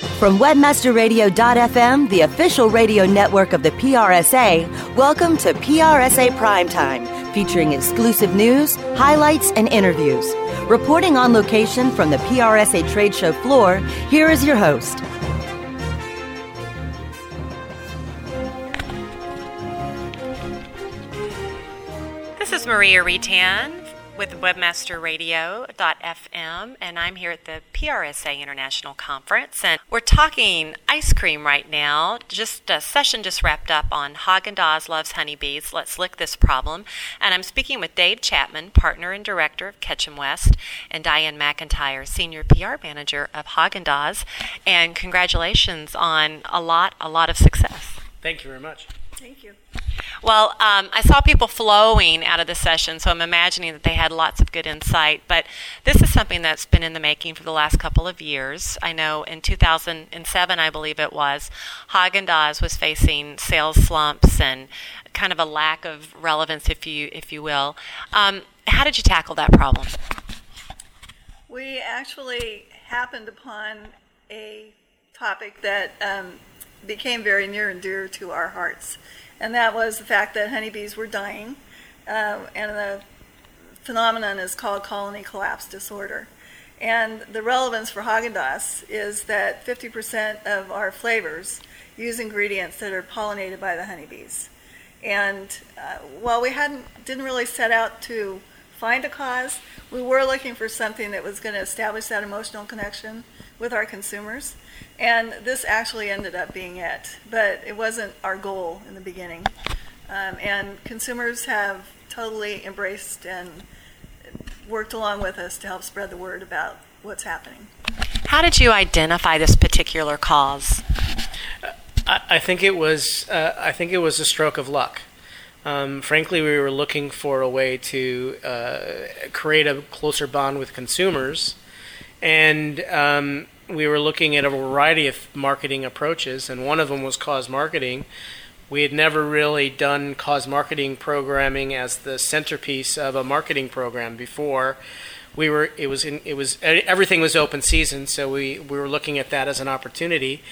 From webmasterradio.fm, the official radio network of the PRSA, welcome to PRSA Primetime, featuring exclusive news, highlights, and interviews. Reporting on location from the PRSA trade show floor, here is your host. This is Maria Retan with webmasterradio.fm and I'm here at the PRSA International Conference and we're talking ice cream right now. Just a session just wrapped up on Haagen-Dazs loves honeybees. Let's lick this problem. And I'm speaking with Dave Chapman, partner and director of Ketchum West, and Diane McIntyre, senior PR manager of Haagen-Dazs. And congratulations on a lot, a lot of success. Thank you very much. Thank you. Well, um, I saw people flowing out of the session, so I'm imagining that they had lots of good insight. But this is something that's been in the making for the last couple of years. I know in 2007, I believe it was, Haagen Dazs was facing sales slumps and kind of a lack of relevance, if you if you will. Um, how did you tackle that problem? We actually happened upon a topic that um, became very near and dear to our hearts, and that was the fact that honeybees were dying, uh, and the phenomenon is called colony collapse disorder. And the relevance for Haagen-Dazs is that 50% of our flavors use ingredients that are pollinated by the honeybees. And uh, while we hadn't didn't really set out to find a cause, we were looking for something that was going to establish that emotional connection with our consumers. And this actually ended up being it, but it wasn't our goal in the beginning. Um, and consumers have totally embraced and worked along with us to help spread the word about what's happening. How did you identify this particular cause? I, I think it was uh, I think it was a stroke of luck. Um, frankly, we were looking for a way to uh, create a closer bond with consumers, and um, we were looking at a variety of marketing approaches, and one of them was cause marketing. We had never really done cause marketing programming as the centerpiece of a marketing program before. We were it was in, it was everything was open season, so we, we were looking at that as an opportunity.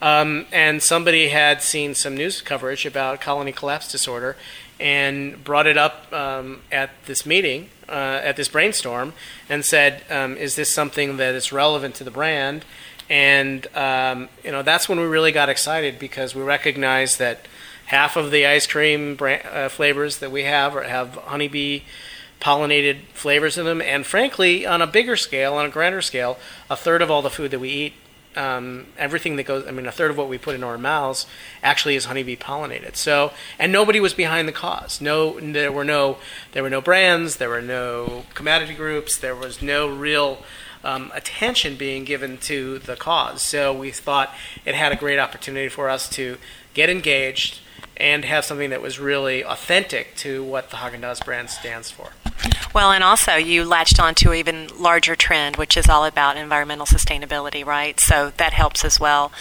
Um, and somebody had seen some news coverage about colony collapse disorder, and brought it up um, at this meeting, uh, at this brainstorm, and said, um, "Is this something that is relevant to the brand?" And um, you know, that's when we really got excited because we recognized that half of the ice cream brand, uh, flavors that we have are, have honeybee pollinated flavors in them, and frankly, on a bigger scale, on a grander scale, a third of all the food that we eat um, everything that goes, I mean, a third of what we put in our mouths actually is honeybee pollinated. So, and nobody was behind the cause. No, there were no, there were no brands, there were no commodity groups, there was no real um, attention being given to the cause. So we thought it had a great opportunity for us to get engaged and have something that was really authentic to what the Haagen-Dazs brand stands for. Well, and also you latched on to an even larger trend, which is all about environmental sustainability, right? So that helps as well.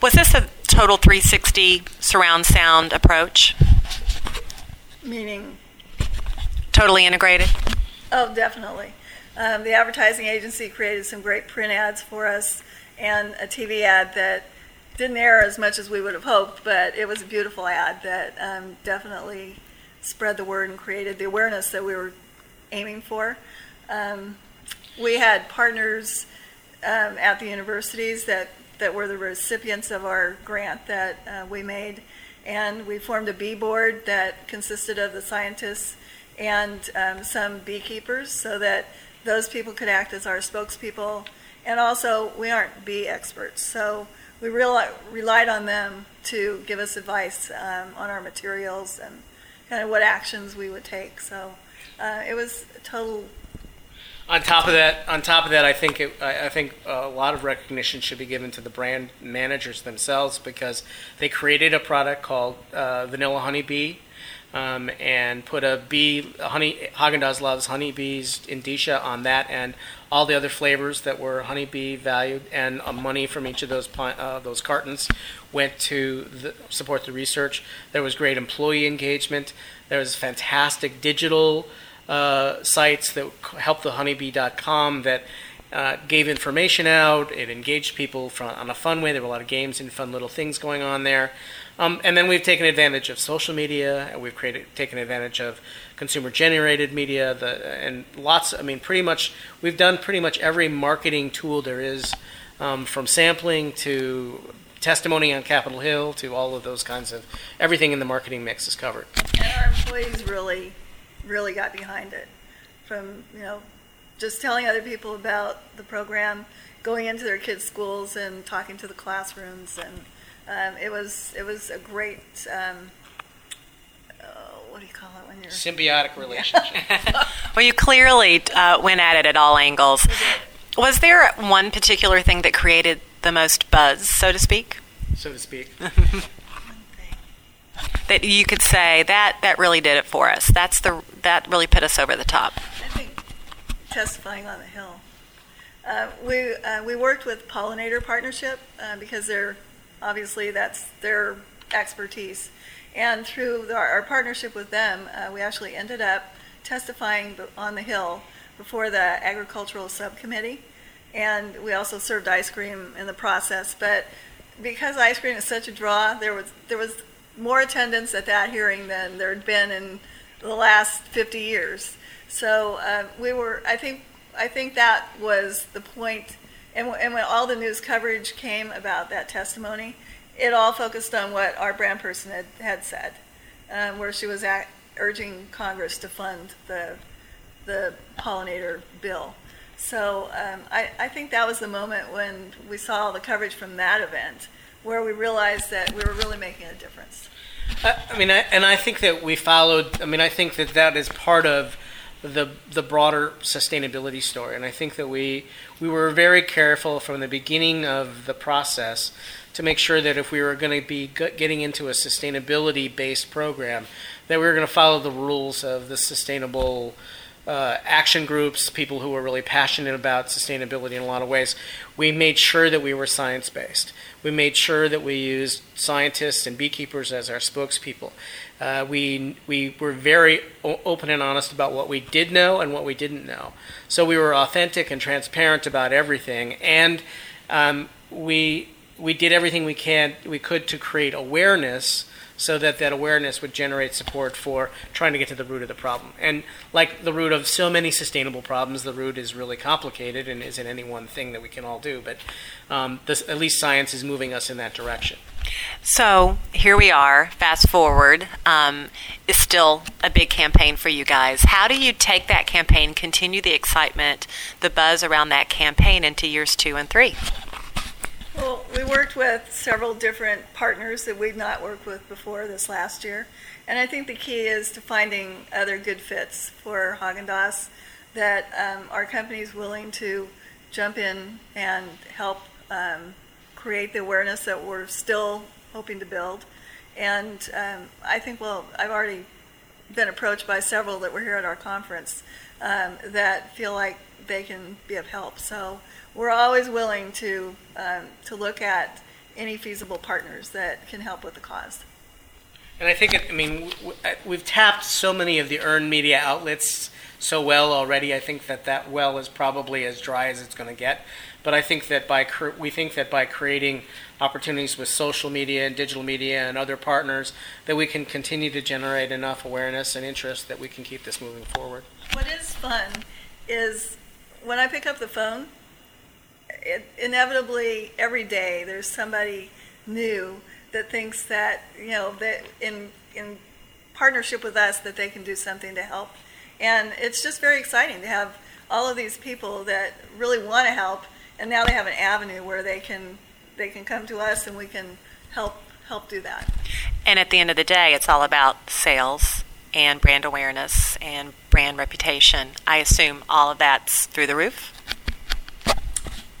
Was this a total 360 surround sound approach? Meaning? Totally integrated? Oh, definitely. Um, the advertising agency created some great print ads for us and a TV ad that didn't air as much as we would have hoped, but it was a beautiful ad that um, definitely spread the word and created the awareness that we were aiming for. Um, we had partners um, at the universities that, that were the recipients of our grant that uh, we made, and we formed a bee board that consisted of the scientists and um, some beekeepers so that those people could act as our spokespeople. And also, we aren't bee experts, so we relied on them to give us advice um, on our materials and kind of what actions we would take. So uh, it was total. On top of that, on top of that, I think it, I, I think a lot of recognition should be given to the brand managers themselves because they created a product called uh, Vanilla Honey Bee, um, and put a bee honey Haagen Dazs loves honeybees indicia on that, and all the other flavors that were honeybee valued, and uh, money from each of those uh, those cartons went to the, support the research. There was great employee engagement. There was fantastic digital uh, sites that helped the honeybee.com that uh, gave information out. It engaged people from, on a fun way. There were a lot of games and fun little things going on there. Um, and then we've taken advantage of social media, and we've created taken advantage of consumer-generated media, the, and lots. I mean, pretty much we've done pretty much every marketing tool there is, um, from sampling to testimony on Capitol Hill to all of those kinds of everything in the marketing mix is covered. And our employees really, really got behind it. From you know, just telling other people about the program, going into their kids' schools and talking to the classrooms, and um, it was it was a great. Um, oh, what do you call it when you're Symbiotic relationship. Well, you clearly uh, went at it at all angles. Was there one particular thing that created the most buzz, so to speak, so to speak. that you could say that that really did it for us? That's the that really put us over the top. I think testifying on the Hill. Uh, we uh, we worked with Pollinator Partnership uh, because they're obviously that's their expertise, and through the, our partnership with them, uh, we actually ended up testifying on the Hill before the Agricultural Subcommittee, and we also served ice cream in the process. But because ice cream is such a draw, there was there was more attendance at that hearing than there had been in the last 50 years. So uh, we were, I think, I think that was the point. And, and when all the news coverage came about that testimony, it all focused on what our brand person had, had said, um, where she was at, urging Congress to fund the the pollinator bill. So um, I, I think that was the moment when we saw the coverage from that event, where we realized that we were really making a difference. I, mean, I, and I think that we followed. I mean, I think that that is part of the the broader sustainability story, and I think that we we were very careful from the beginning of the process to make sure that if we were going to be getting into a sustainability based program, that we were going to follow the rules of the sustainable uh, action groups, people who were really passionate about sustainability in a lot of ways. We made sure that we were science based. We made sure that we used scientists and beekeepers as our spokespeople. Uh, we we were very o- open and honest about what we did know and what we didn't know. So we were authentic and transparent about everything, and um, we we did everything we can we could to create awareness so that that awareness would generate support for trying to get to the root of the problem. And like the root of so many sustainable problems, the root is really complicated and isn't any one thing that we can all do. But um, this, at least science is moving us in that direction. So here we are. Fast forward, um, is still a big campaign for you guys. How do you take that campaign, continue the excitement, the buzz around that campaign into years two and three? Well, we worked with several different partners that we've not worked with before this last year, and I think the key is to finding other good fits for Haagen-Dazs that um, our company is willing to jump in and help um, create the awareness that we're still hoping to build. And um, I think, well, I've already been approached by several that were here at our conference um, that feel like they can be of help. So we're always willing to um, to look at any feasible partners that can help with the cause. And I think, it, I mean, w- we've tapped so many of the earned media outlets so well already. I think that that well is probably as dry as it's going to get. But I think that by we think that by creating opportunities with social media and digital media and other partners, that we can continue to generate enough awareness and interest that we can keep this moving forward. What is fun is when I pick up the phone, it, inevitably every day there's somebody new that thinks that you know that in in partnership with us that they can do something to help, and it's just very exciting to have all of these people that really want to help, and now they have an avenue where they can they can come to us and we can help help do that. And at the end of the day, it's all about sales and brand awareness and brand reputation. I assume all of that's through the roof.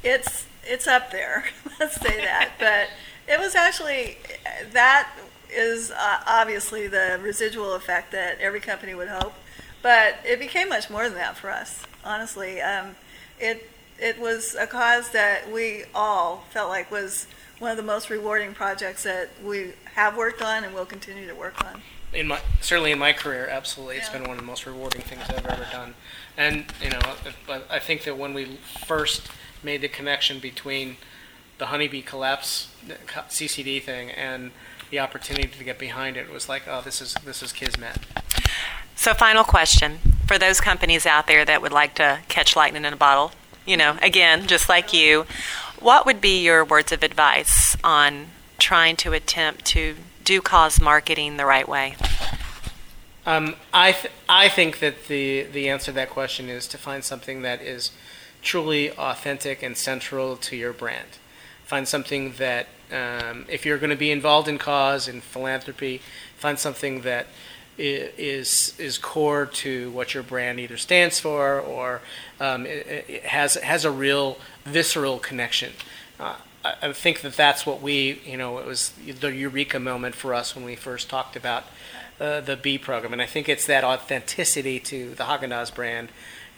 It's it's up there, let's say that. But it was actually that is uh, obviously the residual effect that every company would hope, but it became much more than that for us. Honestly, um, it it was a cause that we all felt like was one of the most rewarding projects that we have worked on and will continue to work on. In my certainly in my career, absolutely, it's Yeah. been one of the most rewarding things I've ever done. And you know, but I think that when we first made the connection between the honeybee collapse the co- CCD thing and the opportunity to get behind it, it was like, oh, this is this is kismet. So, final question for those companies out there that would like to catch lightning in a bottle, you know, again, just like you, what would be your words of advice on trying to attempt to do cause marketing the right way? Um, I th- I think that the the answer to that question is to find something that is truly authentic and central to your brand. Find something that um, if you're going to be involved in cause and philanthropy, find something that is is core to what your brand either stands for or um, it, it has has a real visceral connection. Uh, I I think that that's what we, you know, it was the eureka moment for us when we first talked about uh, the bee program, and I think it's that authenticity to the Haagen Dazs brand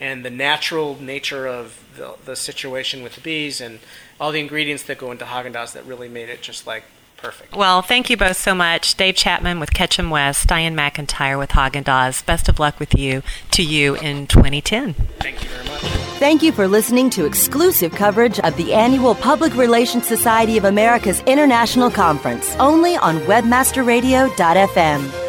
and the natural nature of the, the situation with the bees and all the ingredients that go into Haagen Dazs that really made it just like perfect. Well, thank you both so much. Dave Chapman with Ketchum West, Diane McIntyre with Haagen Dazs. Best of luck with you to you in 2010. Thank you very much. Thank you for listening to exclusive coverage of the annual Public Relations Society of America's International Conference, only on WebmasterRadio.fm.